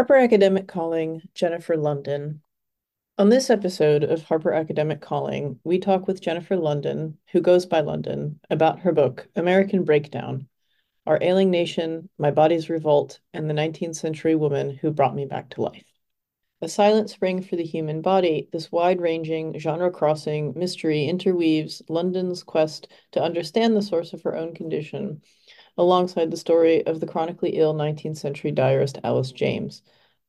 Harper Academic Calling, Jennifer Lunden. On this episode of Harper Academic Calling, we talk with Jennifer Lunden, who goes by Lunden, about her book, American Breakdown Our Ailing Nation, My Body's Revolt, and the 19th Century Woman Who Brought Me Back to Life. A silent spring for the human body, this wide ranging, genre crossing mystery interweaves Lunden's quest to understand the source of her own condition alongside the story of the chronically ill 19th century diarist Alice James,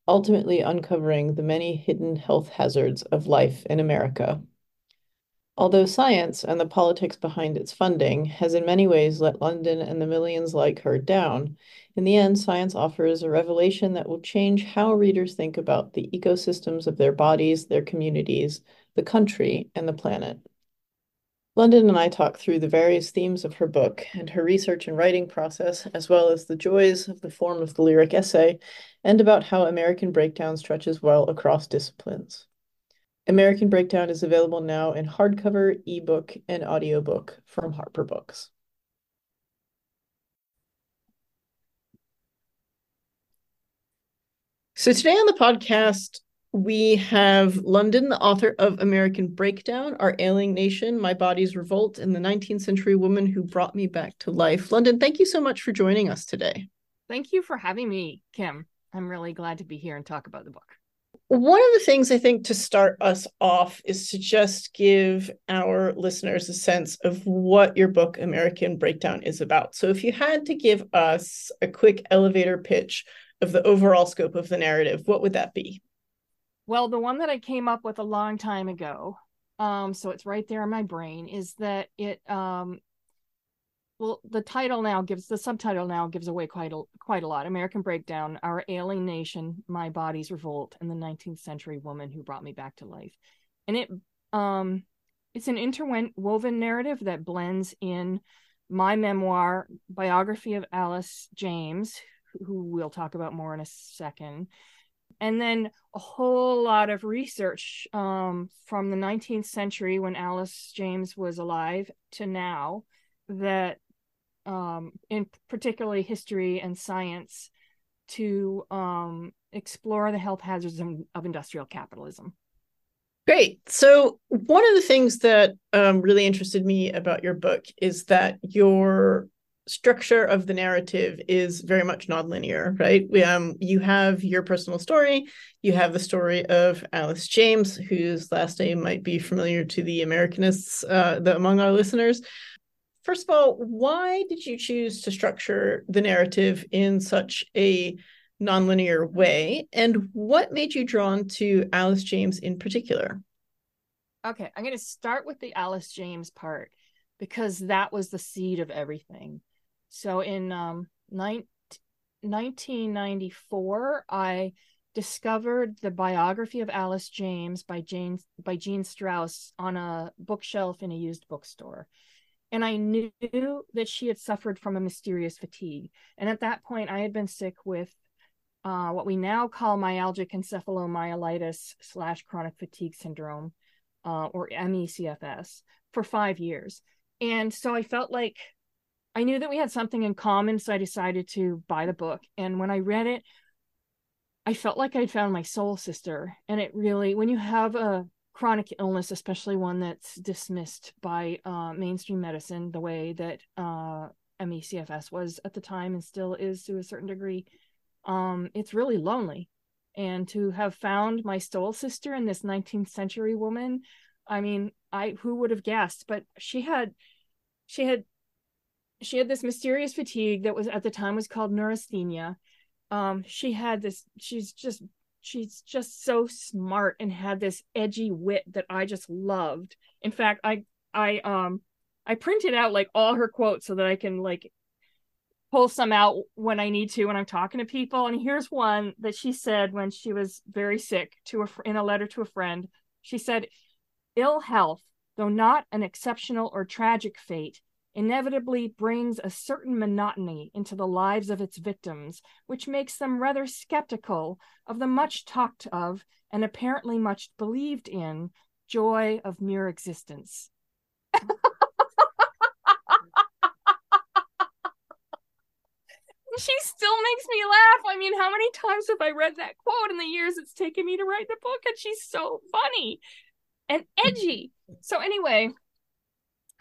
ultimately uncovering the many hidden health hazards of life in America. Although science and the politics behind its funding has in many ways let Lunden and the millions like her down, in the end, science offers a revelation that will change how readers think about the ecosystems of their bodies, their communities, the country, and the planet. Lunden and I talk through the various themes of her book and her research and writing process, as well as the joys of the form of the lyric essay, and about how American Breakdown stretches well across disciplines. American Breakdown is available now in hardcover, ebook, and audiobook from Harper Books. So today on the podcast, we have Lunden, the author of American Breakdown, Our Ailing Nation, My Body's Revolt, and the 19th Century Woman Who Brought Me Back to Life. Lunden, thank you so much for joining us today. Thank you for having me, Kim. I'm really glad to be here and talk about the book. One of the things I think to start us off is to just give our listeners a sense of what your book, American Breakdown, is about. So, if you had to give us a quick elevator pitch of the overall scope of the narrative, what would that be? Well, the one that I came up with a long time ago, um, so it's right there in my brain, is that it um well, the title now gives the subtitle now gives away quite a quite a lot. American Breakdown, Our Ailing Nation, My Body's Revolt, and the 19th Century Woman Who Brought Me Back to Life. And it um it's an interwoven narrative that blends in my memoir, biography of Alice James, who we'll talk about more in a second, and then a whole lot of research um, from the 19th century when Alice James was alive to now that um, in particularly history and science to um, explore the health hazards of, industrial capitalism. Great. So one of the things that um, really interested me about your book is that your structure of the narrative is very much nonlinear, right? We, um, you have your personal story, you have the story of Alice James, whose last name might be familiar to the Americanists uh, the, among our listeners. First of all, why did you choose to structure the narrative in such a nonlinear way? And what made you drawn to Alice James in particular? Okay, I'm going to start with the Alice James part because that was the seed of everything. So in um, 19, 1994, I discovered the biography of Alice James by Jane by Jean Strouse on a bookshelf in a used bookstore. And I knew that she had suffered from a mysterious fatigue. And at that point, I had been sick with uh, what we now call myalgic encephalomyelitis slash chronic fatigue syndrome, uh, or ME/CFS, for five years. And so I felt like I knew that we had something in common, so I decided to buy the book. And when I read it, I felt like I'd found my soul sister. And it really, when you have a chronic illness, especially one that's dismissed by uh, mainstream medicine, the way that uh, ME/CFS was at the time and still is to a certain degree, um, it's really lonely. And to have found my soul sister in this 19th century woman, I mean, I who would have guessed? But she had, she had she had this mysterious fatigue that was at the time was called neurasthenia. Um, she had this. She's just she's just so smart and had this edgy wit that I just loved. In fact, I I um I printed out like all her quotes so that I can like pull some out when I need to when I'm talking to people. And here's one that she said when she was very sick to a in a letter to a friend. She said, "Ill health, though not an exceptional or tragic fate, inevitably brings a certain monotony into the lives of its victims, which makes them rather skeptical of the much talked of and apparently much believed in joy of mere existence. she still makes me laugh. I mean, how many times have I read that quote in the years it's taken me to write the book? And she's so funny and edgy. So, anyway,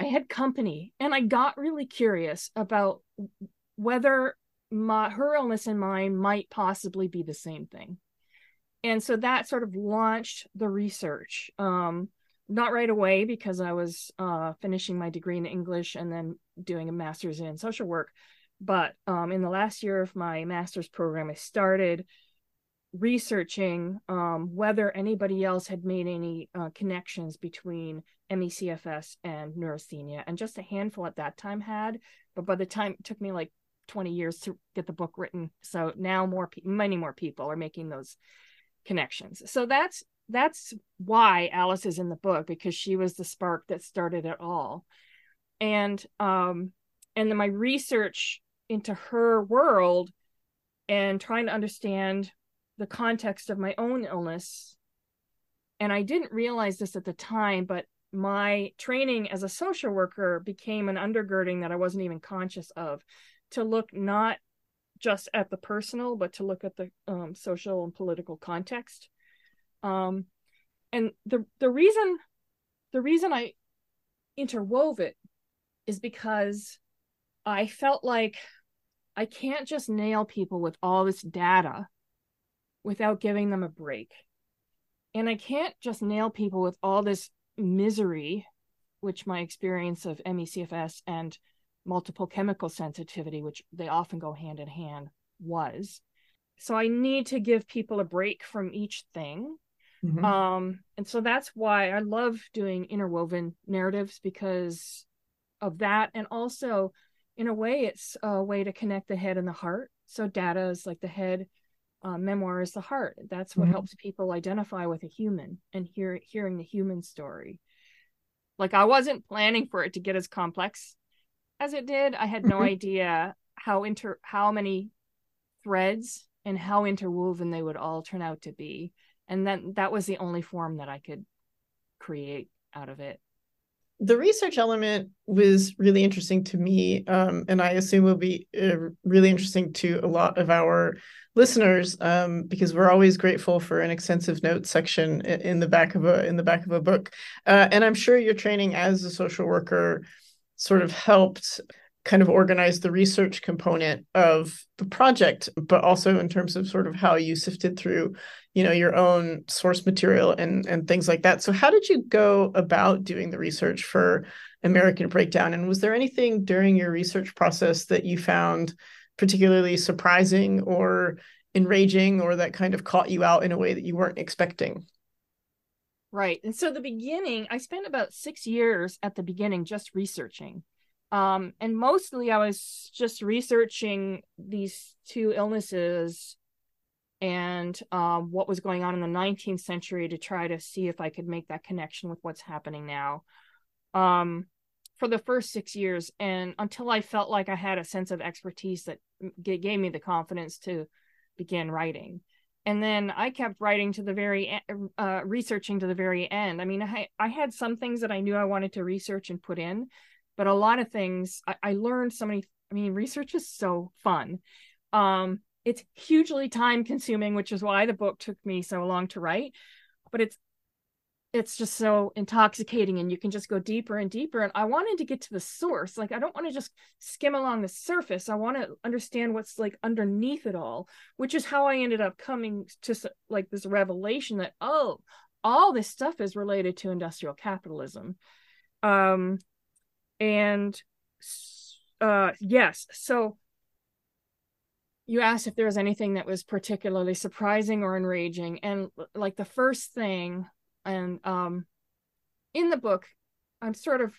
I had company and I got really curious about whether my her illness and mine might possibly be the same thing. And so that sort of launched the research. Um, not right away because I was uh, finishing my degree in English and then doing a master's in social work. But um, in the last year of my master's program, I started researching um, whether anybody else had made any uh, connections between ME/CFS and neurasthenia. And just a handful at that time had, but by the time it took me like 20 years to get the book written. So now more, many more people are making those connections. So that's that's why Alice is in the book because she was the spark that started it all. And um and then my research into her world and trying to understand the context of my own illness. And I didn't realize this at the time, but my training as a social worker became an undergirding that I wasn't even conscious of to look not just at the personal, but to look at the um, social and political context. Um, and the the reason the reason I interwove it is because I felt like I can't just nail people with all this data without giving them a break. And I can't just nail people with all this misery, which my experience of ME/CFS and multiple chemical sensitivity, which they often go hand in hand, was. So I need to give people a break from each thing. Mm-hmm. Um, and so that's why I love doing interwoven narratives because of that. And also, in a way, it's a way to connect the head and the heart. So data is like the head, uh, memoir is the heart. That's what mm-hmm. helps people identify with a human and hear hearing the human story. Like I wasn't planning for it to get as complex as it did. I had no mm-hmm. idea how inter how many threads and how interwoven they would all turn out to be. And then that was the only form that I could create out of it. The research element was really interesting to me, um, and I assume will be uh, really interesting to a lot of our listeners um, because we're always grateful for an extensive notes section in the back of a in the back of a book. Uh, and I'm sure your training as a social worker sort of helped kind of organize the research component of the project but also in terms of sort of how you sifted through you know your own source material and and things like that so how did you go about doing the research for american breakdown and was there anything during your research process that you found particularly surprising or enraging or that kind of caught you out in a way that you weren't expecting Right. And so the beginning, I spent about six years at the beginning just researching. Um, and mostly I was just researching these two illnesses and um, what was going on in the 19th century to try to see if I could make that connection with what's happening now. Um, for the first six years, and until I felt like I had a sense of expertise that gave me the confidence to begin writing and then I kept writing to the very uh, researching to the very end. I mean, I I had some things that I knew I wanted to research and put in, but a lot of things I, I learned so many. I mean, research is so fun. Um, it's hugely time consuming, which is why the book took me so long to write. But it's it's just so intoxicating and you can just go deeper and deeper and i wanted to get to the source like i don't want to just skim along the surface i want to understand what's like underneath it all which is how i ended up coming to like this revelation that oh all this stuff is related to industrial capitalism. Um and uh yes so you asked if there was anything that was particularly surprising or enraging and like the first thing and um in the book i'm sort of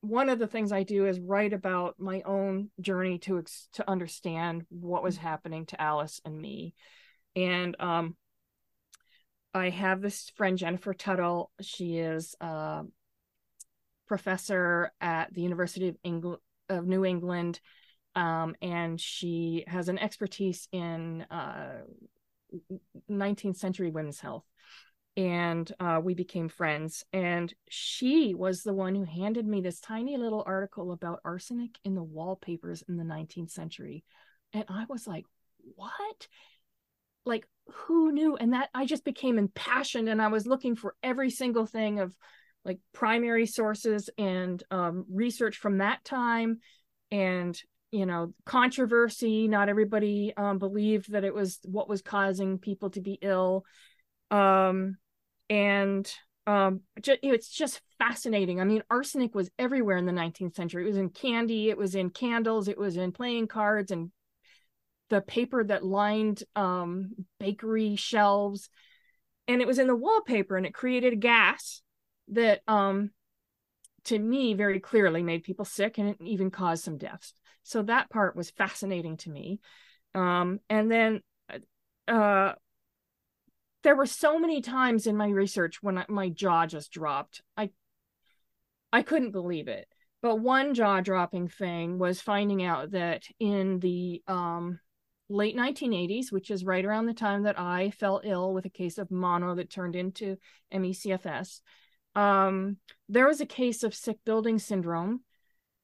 one of the things i do is write about my own journey to ex- to understand what was happening to alice and me. And um i have this friend jennifer tuttle. She is a professor at the university of england of new england. Um, and she has an expertise in uh, 19th century women's health and uh, we became friends. And she was the one who handed me this tiny little article about arsenic in the wallpapers in the 19th century, And I was like, what? Like, who knew? And that I just became impassioned and I was looking for every single thing of like primary sources and um, research from that time and you know controversy not everybody um, believed that it was what was causing people to be ill um, and um, it's just fascinating. I mean arsenic was everywhere in the 19th century. It was in candy it was in candles it was in playing cards and the paper that lined um, bakery shelves. And it was in the wallpaper and it created a gas that um, to me very clearly made people sick and it even caused some deaths. So that part was fascinating to me. Um, and then uh, there were so many times in my research when my jaw just dropped i i couldn't believe it but one jaw dropping thing was finding out that in the um, late 1980s which is right around the time that i fell ill with a case of mono that turned into me-cfs um, there was a case of sick building syndrome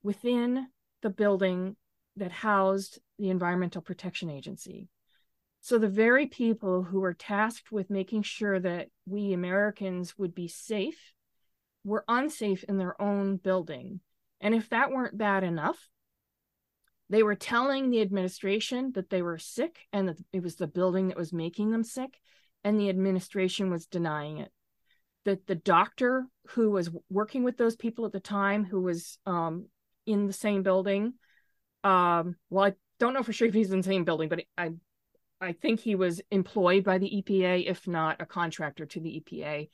within the building that housed the Environmental Protection Agency. So the very people who were tasked with making sure that we Americans would be safe were unsafe in their own building. And if that weren't bad enough, they were telling the administration that they were sick and that it was the building that was making them sick, and the administration was denying it that the doctor who was working with those people at the time who was um, in the same building um, well i don't know for sure if he's in the same building but i i think he was employed by the epa if not a contractor to the epa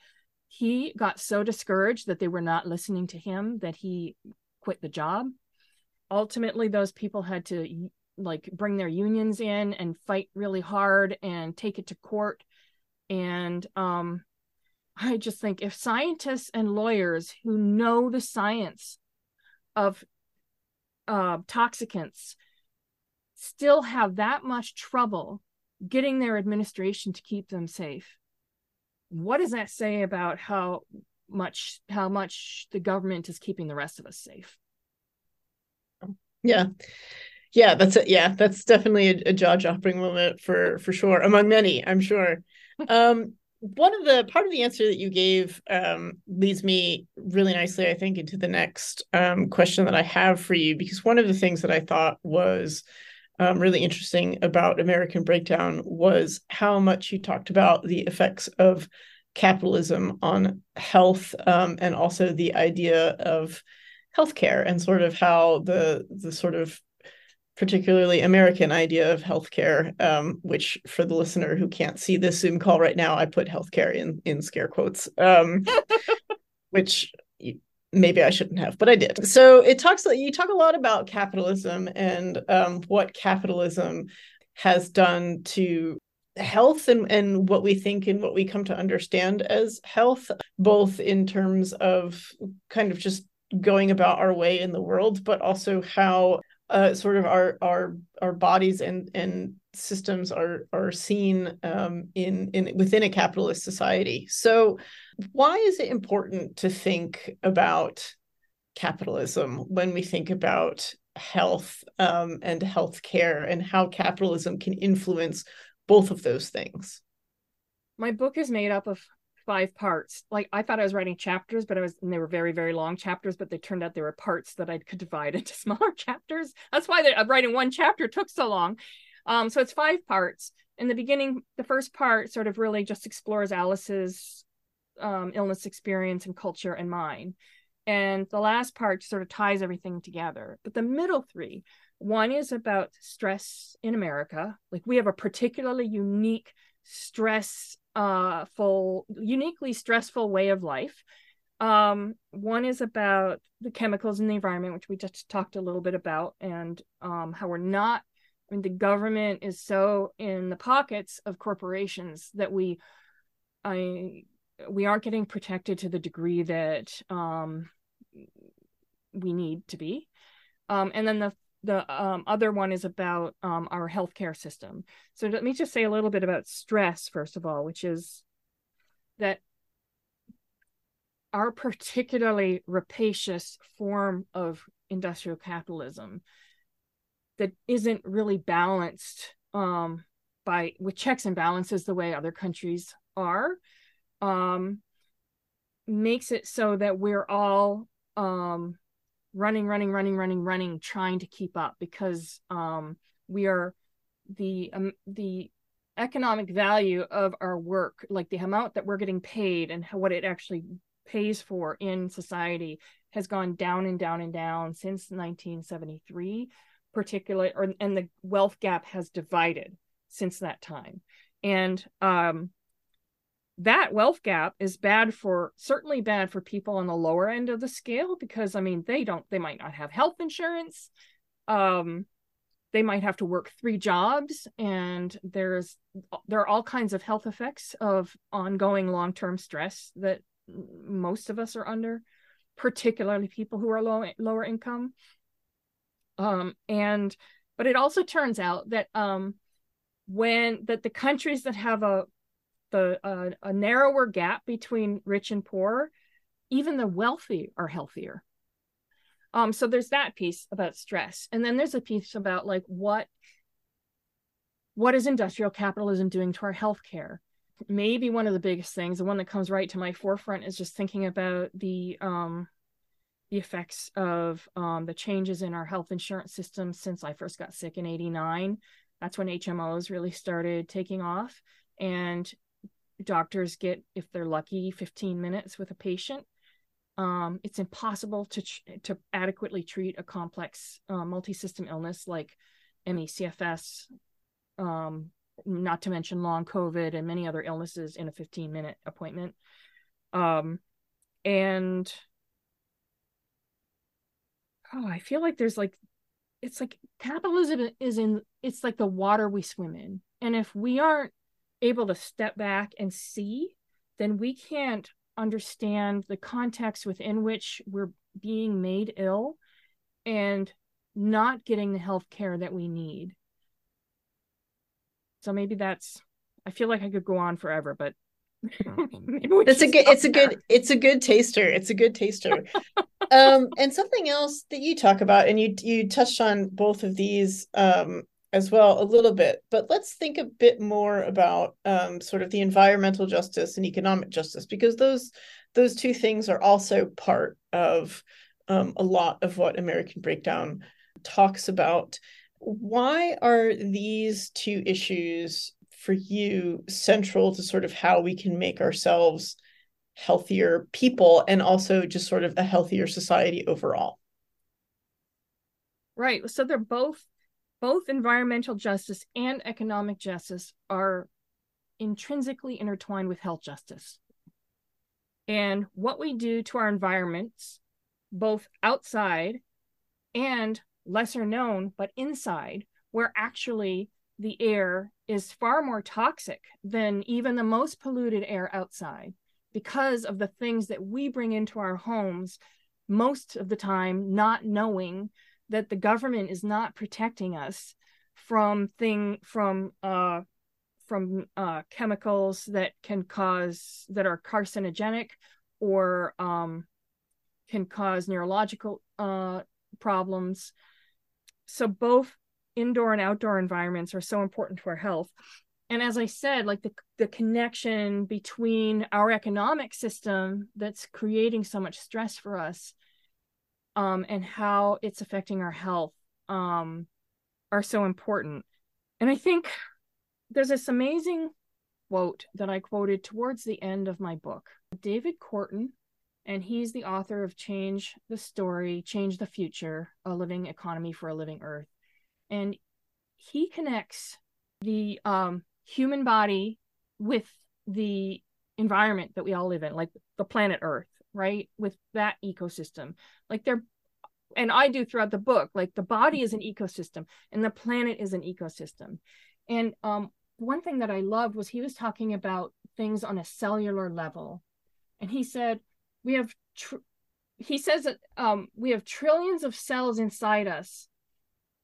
he got so discouraged that they were not listening to him that he quit the job. Ultimately those people had to like bring their unions in and fight really hard and take it to court. And um I just think if scientists and lawyers who know the science of uh, toxicants still have that much trouble getting their administration to keep them safe, what does that say about how much how much the government is keeping the rest of us safe? Yeah. Yeah, that's it. Yeah, that's definitely a, a jaw-dropping moment for for sure, among many, I'm sure. Um, one of the part of the answer that you gave um, leads me really nicely, I think, into the next um, question that I have for you, because one of the things that I thought was um, really interesting about American Breakdown was how much you talked about the effects of capitalism on health um, and also the idea of healthcare and sort of how the the sort of particularly American idea of healthcare, um, which for the listener who can't see this Zoom call right now, I put healthcare in in scare quotes, um, which maybe I shouldn't have, but I did. So it talks you talk a lot about capitalism and um, what capitalism has done to health and, and what we think and what we come to understand as health, both in terms of kind of just going about our way in the world, but also how uh, sort of our our our bodies and and systems are are seen um, in in within a capitalist society. So, why is it important to think about capitalism when we think about health um, and healthcare and how capitalism can influence both of those things? My book is made up of five parts. Like I thought I was writing chapters, but I was and they were very very long chapters, but they turned out they were parts that I could divide into smaller chapters. That's why they, writing one chapter took so long. Um, so it's five parts. In the beginning, the first part sort of really just explores Alice's um, illness experience and culture and mine. And the last part sort of ties everything together. But the middle three, one is about stress in America. Like we have a particularly unique stress uh, uniquely stressful way of life. Um, one is about the chemicals in the environment, which we just talked a little bit about, and um, how we're not. I mean, the government is so in the pockets of corporations that we, I, we aren't getting protected to the degree that um, we need to be. Um, and then the the um, other one is about um, our healthcare system. So let me just say a little bit about stress, first of all, which is that our particularly rapacious form of industrial capitalism that isn't really balanced um, by with checks and balances the way other countries are um, makes it so that we're all um, running running running running running trying to keep up because um, we are the um, the economic value of our work like the amount that we're getting paid and what it actually pays for in society has gone down and down and down since 1973 particularly or and the wealth gap has divided since that time. And um that wealth gap is bad for certainly bad for people on the lower end of the scale because i mean they don't they might not have health insurance. Um they might have to work three jobs and there's there are all kinds of health effects of ongoing long-term stress that most of us are under particularly people who are low lower income. Um and but it also turns out that um when that the countries that have a the uh, a narrower gap between rich and poor even the wealthy are healthier um so there's that piece about stress and then there's a piece about like what what is industrial capitalism doing to our healthcare maybe one of the biggest things the one that comes right to my forefront is just thinking about the um the effects of um, the changes in our health insurance system since I first got sick in 89. That's when HMOs really started taking off. And doctors get, if they're lucky, 15 minutes with a patient. Um, it's impossible to to adequately treat a complex uh, multi-system illness like ME/CFS, um, not to mention long COVID and many other illnesses in a 15 minute appointment. Um, and oh, I feel like there's like, it's like capitalism is in, it's like the water we swim in. And if we aren't able to step back and see, then we can't understand the context within which we're being made ill and not getting the health care that we need. So maybe that's I feel like I could go on forever, but it's a good it's there. a good it's a good taster. It's a good taster. um and something else that you talk about and you you touched on both of these um as well a little bit, but let's think a bit more about um sort of the environmental justice and economic justice because those those two things are also part of um, a lot of what American Breakdown talks about. Why are these two issues for you central to sort of how we can make ourselves healthier people and also just sort of a healthier society overall? Right. So they're both both environmental justice and economic justice are intrinsically intertwined with health justice. And what we do to our environments, both outside and lesser known, but inside, where actually the air is far more toxic than even the most polluted air outside because of the things that we bring into our homes most of the time not knowing that the government is not protecting us from thing from uh from uh chemicals that can cause that are carcinogenic or um can cause neurological uh problems. So both indoor and outdoor environments are so important to our health. And as i said like the, the connection between our economic system that's creating so much stress for us um, and how it's affecting our health um, are so important. And i think there's this amazing quote that i quoted towards the end of my book david Korten, and he's the author of change the story change the future a living economy for a living earth. And he connects the um, human body with the environment that we all live in like the planet earth right with that ecosystem. Like they're and i do throughout the book like the body is an ecosystem and the planet is an ecosystem. And um, one thing that i loved was he was talking about things on a cellular level. And he said we have tr- he says that um, we have trillions of cells inside us.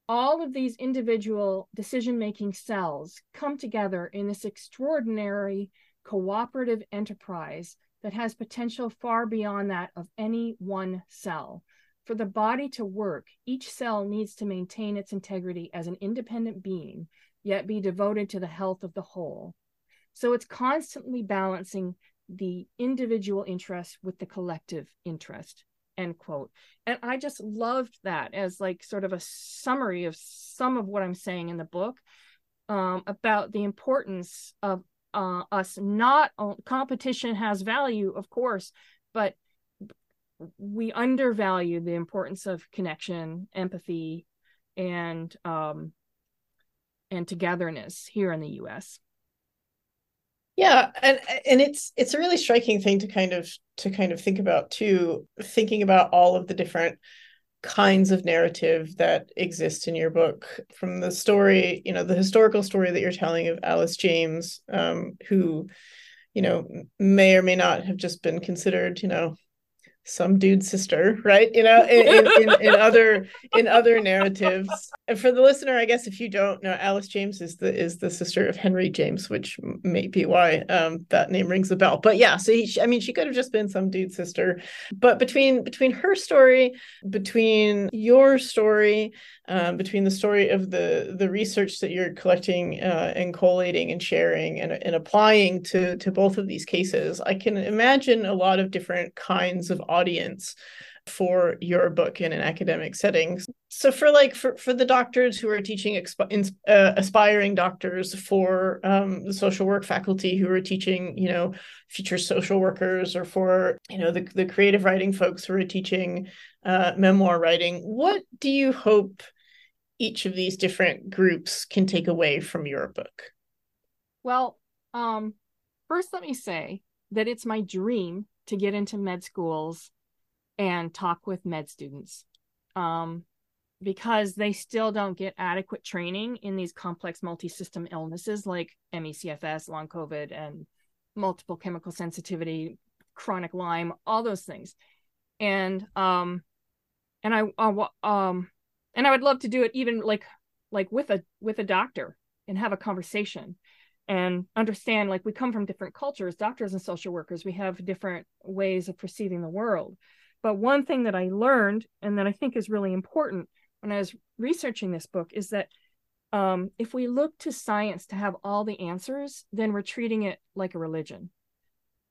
All of these individual decision making cells come together in this extraordinary cooperative enterprise that has potential far beyond that of any one cell for the body to work, each cell needs to maintain its integrity as an independent being, yet be devoted to the health of the whole. So it's constantly balancing the individual interest with the collective interest end quote and i just loved that as like sort of a summary of some of what i'm saying in the book um, about the importance of uh, us. Not competition has value of course but we undervalue the importance of connection empathy and um, and togetherness here in the us yeah, and and it's it's a really striking thing to kind of to kind of think about too, thinking about all of the different kinds of narrative that exist in your book. From the story you know the historical story that you're telling of alice james um, who you know may or may not have just been considered you know some dude's sister, right? You know, in, in, in, other in other narratives. And for the listener, I guess if you don't know, Alice James is the is the sister of Henry James, which may be why um, that name rings a bell. But yeah, so he, I mean, she could have just been some dude's sister. But between between her story, between your story, um, between the story of the the research that you're collecting uh, and collating and sharing and, and applying to to both of these cases, I can imagine a lot of different kinds of audience for your book in an academic setting. So for like for, for the doctors who are teaching uh, aspiring doctors for um, the social work faculty who are teaching you know future social workers or for you know the, the creative writing folks who are teaching uh, memoir writing what do you hope each of these different groups can take away from your book? Well um, first let me say that it's my dream to get into med schools and talk with med students um, because they still don't get adequate training in these complex multi-system illnesses like ME/CFS, long COVID, and multiple chemical sensitivity, chronic Lyme, all those things. And um, and I um, and I would love to do it even like like with a with a doctor and have a conversation and understand like we come from different cultures doctors and social workers we have different ways of perceiving the world. But one thing that i learned and that i think is really important when i was researching this book is that um, if we look to science to have all the answers then we're treating it like a religion.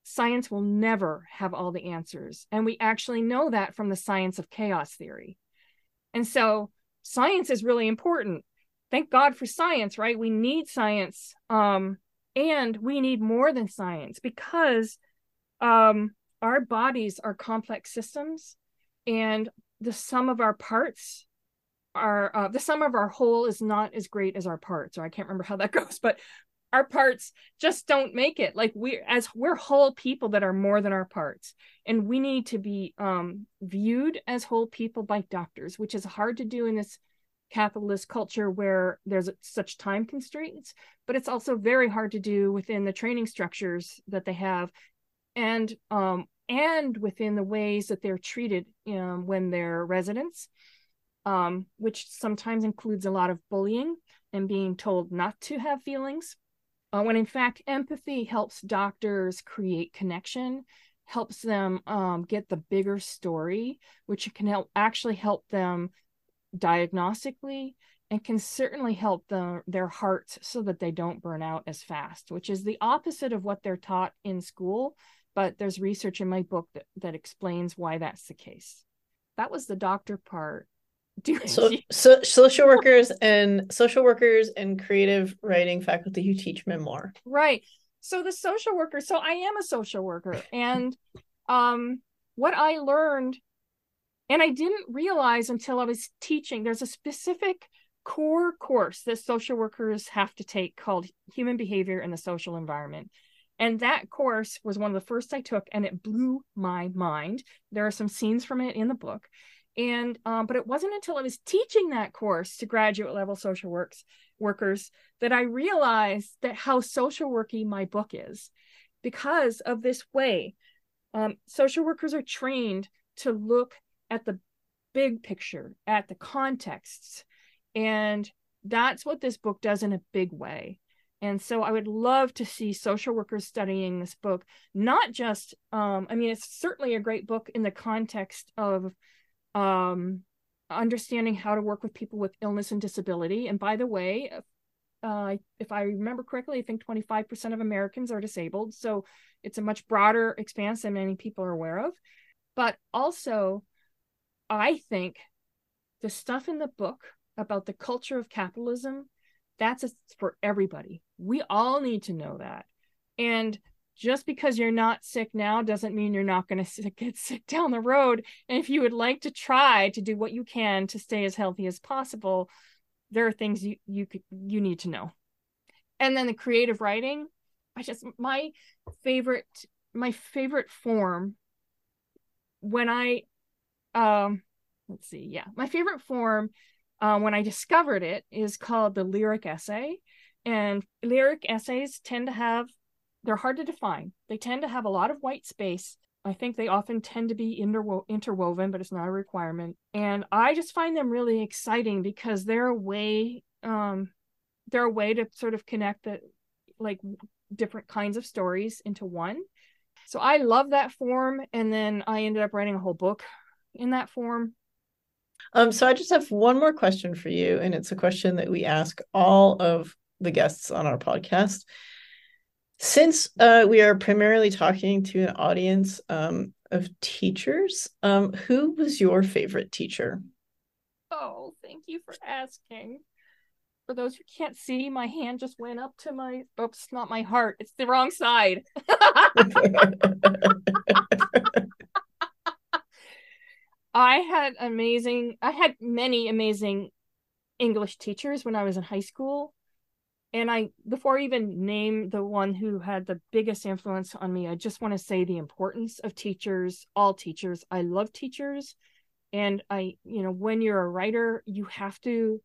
Science will never have all the answers and we actually know that from the science of chaos theory. And so science is really important thank God for science, right? We need science. Um, and we need more than science because um, our bodies are complex systems and the sum of our parts are uh, the sum of our whole is not as great as our parts or i can't remember how that goes but our parts just don't make it like we as we're whole people that are more than our parts and we need to be um, viewed as whole people by doctors which is hard to do in this capitalist culture where there's such time constraints, but it's also very hard to do within the training structures that they have, and um, and within the ways that they're treated you know, when they're residents, um, which sometimes includes a lot of bullying and being told not to have feelings, uh, when in fact empathy helps doctors create connection helps them um, get the bigger story, which can help actually help them diagnostically and can certainly help the, their hearts so that they don't burn out as fast, which is the opposite of what they're taught in school. But there's research in my book that, that explains why that's the case. That was the doctor part. so, so social workers and social workers and creative writing faculty who teach memoir. Right. So the social worker, so I am a social worker and um what I learned and I didn't realize until I was teaching, there's a specific core course that social workers have to take called Human Behavior in the Social Environment. And that course was one of the first I took, and it blew my mind. There are some scenes from it in the book. And um, but it wasn't until I was teaching that course to graduate level social works workers that I realized that how social worky my book is because of this way. Um, social workers are trained to look at the big picture, at the contexts. And that's what this book does in a big way. And so I would love to see social workers studying this book, not just, um, I mean, it's certainly a great book in the context of um, understanding how to work with people with illness and disability. And by the way, uh, if I remember correctly, I think 25% of Americans are disabled. So it's a much broader expanse than many people are aware of. But also, I think the stuff in the book about the culture of capitalism, that's for everybody. We all need to know that. And just because you're not sick now doesn't mean you're not going to get sick down the road. And if you would like to try to do what you can to stay as healthy as possible, there are things you you could you need to know. And then the creative writing, I just my favorite my favorite form when I um let's see, yeah, my favorite form uh, when I discovered it is called the lyric essay. And lyric essays tend to have they're hard to define. They tend to have a lot of white space. I think they often tend to be interwo- interwoven, but it's not a requirement. And I just find them really exciting because they're a way, um, they're a way to sort of connect the like different kinds of stories into one. So I love that form, and then I ended up writing a whole book in that form. Um, so I just have one more question for you, and it's a question that we ask all of the guests on our podcast. Since uh, we are primarily talking to an audience um, of teachers, um, who was your favorite teacher? Oh, thank you for asking. For those who can't see, my hand just went up to my oops, not my heart. It's the wrong side. I had amazing I had many amazing English teachers when I was in high school and I before I even name the one who had the biggest influence on me, I just want to say the importance of teachers, all teachers. I love teachers. And I, you know, when you're a writer, you have to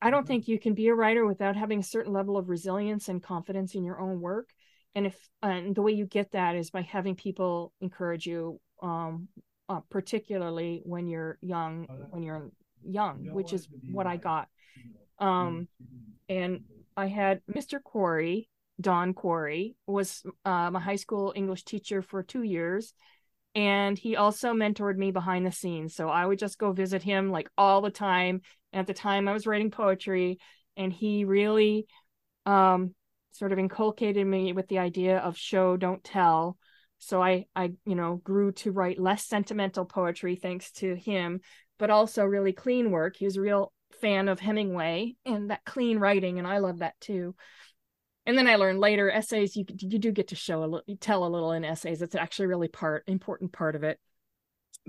I don't mm-hmm. think you can be a writer without having a certain level of resilience and confidence in your own work. And if and the way you get that is by having people encourage you, um, uh, particularly when you're young, when you're young, which is what I got. Um, and I had Mr. Corey, Don Corey, was uh, my high school English teacher for two years. And he also mentored me behind the scenes. So I would just go visit him like all the time. And at the time, I was writing poetry, and he really um, sort of inculcated me with the idea of show, don't tell. So I, I, you know, grew to write less sentimental poetry thanks to him, but also really clean work. He was a real fan of Hemingway and that clean writing, and I love that too. And then I learned later essays you you do get to show a little, tell a little in essays. It's actually really part important part of it.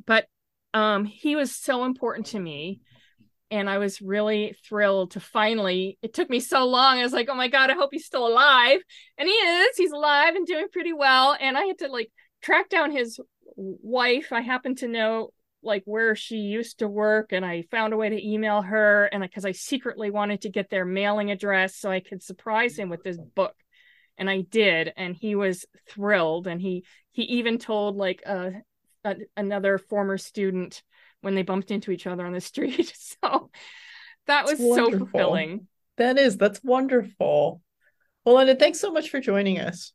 But um, he was so important to me, and I was really thrilled to finally. It took me so long. I was like, oh my god, I hope he's still alive, and he is. He's alive and doing pretty well. And I had to like track down his wife. I happen to know like where she used to work and I found a way to email her and because I, secretly wanted to get their mailing address so I could surprise him with this book and I did and he was thrilled and he he even told like uh, a, a another former student when they bumped into each other on the street. So that was so fulfilling. That is that's wonderful. Well Lunden thanks so much for joining us.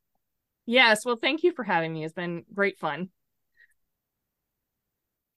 Yes. Well thank you for having me. It's been great fun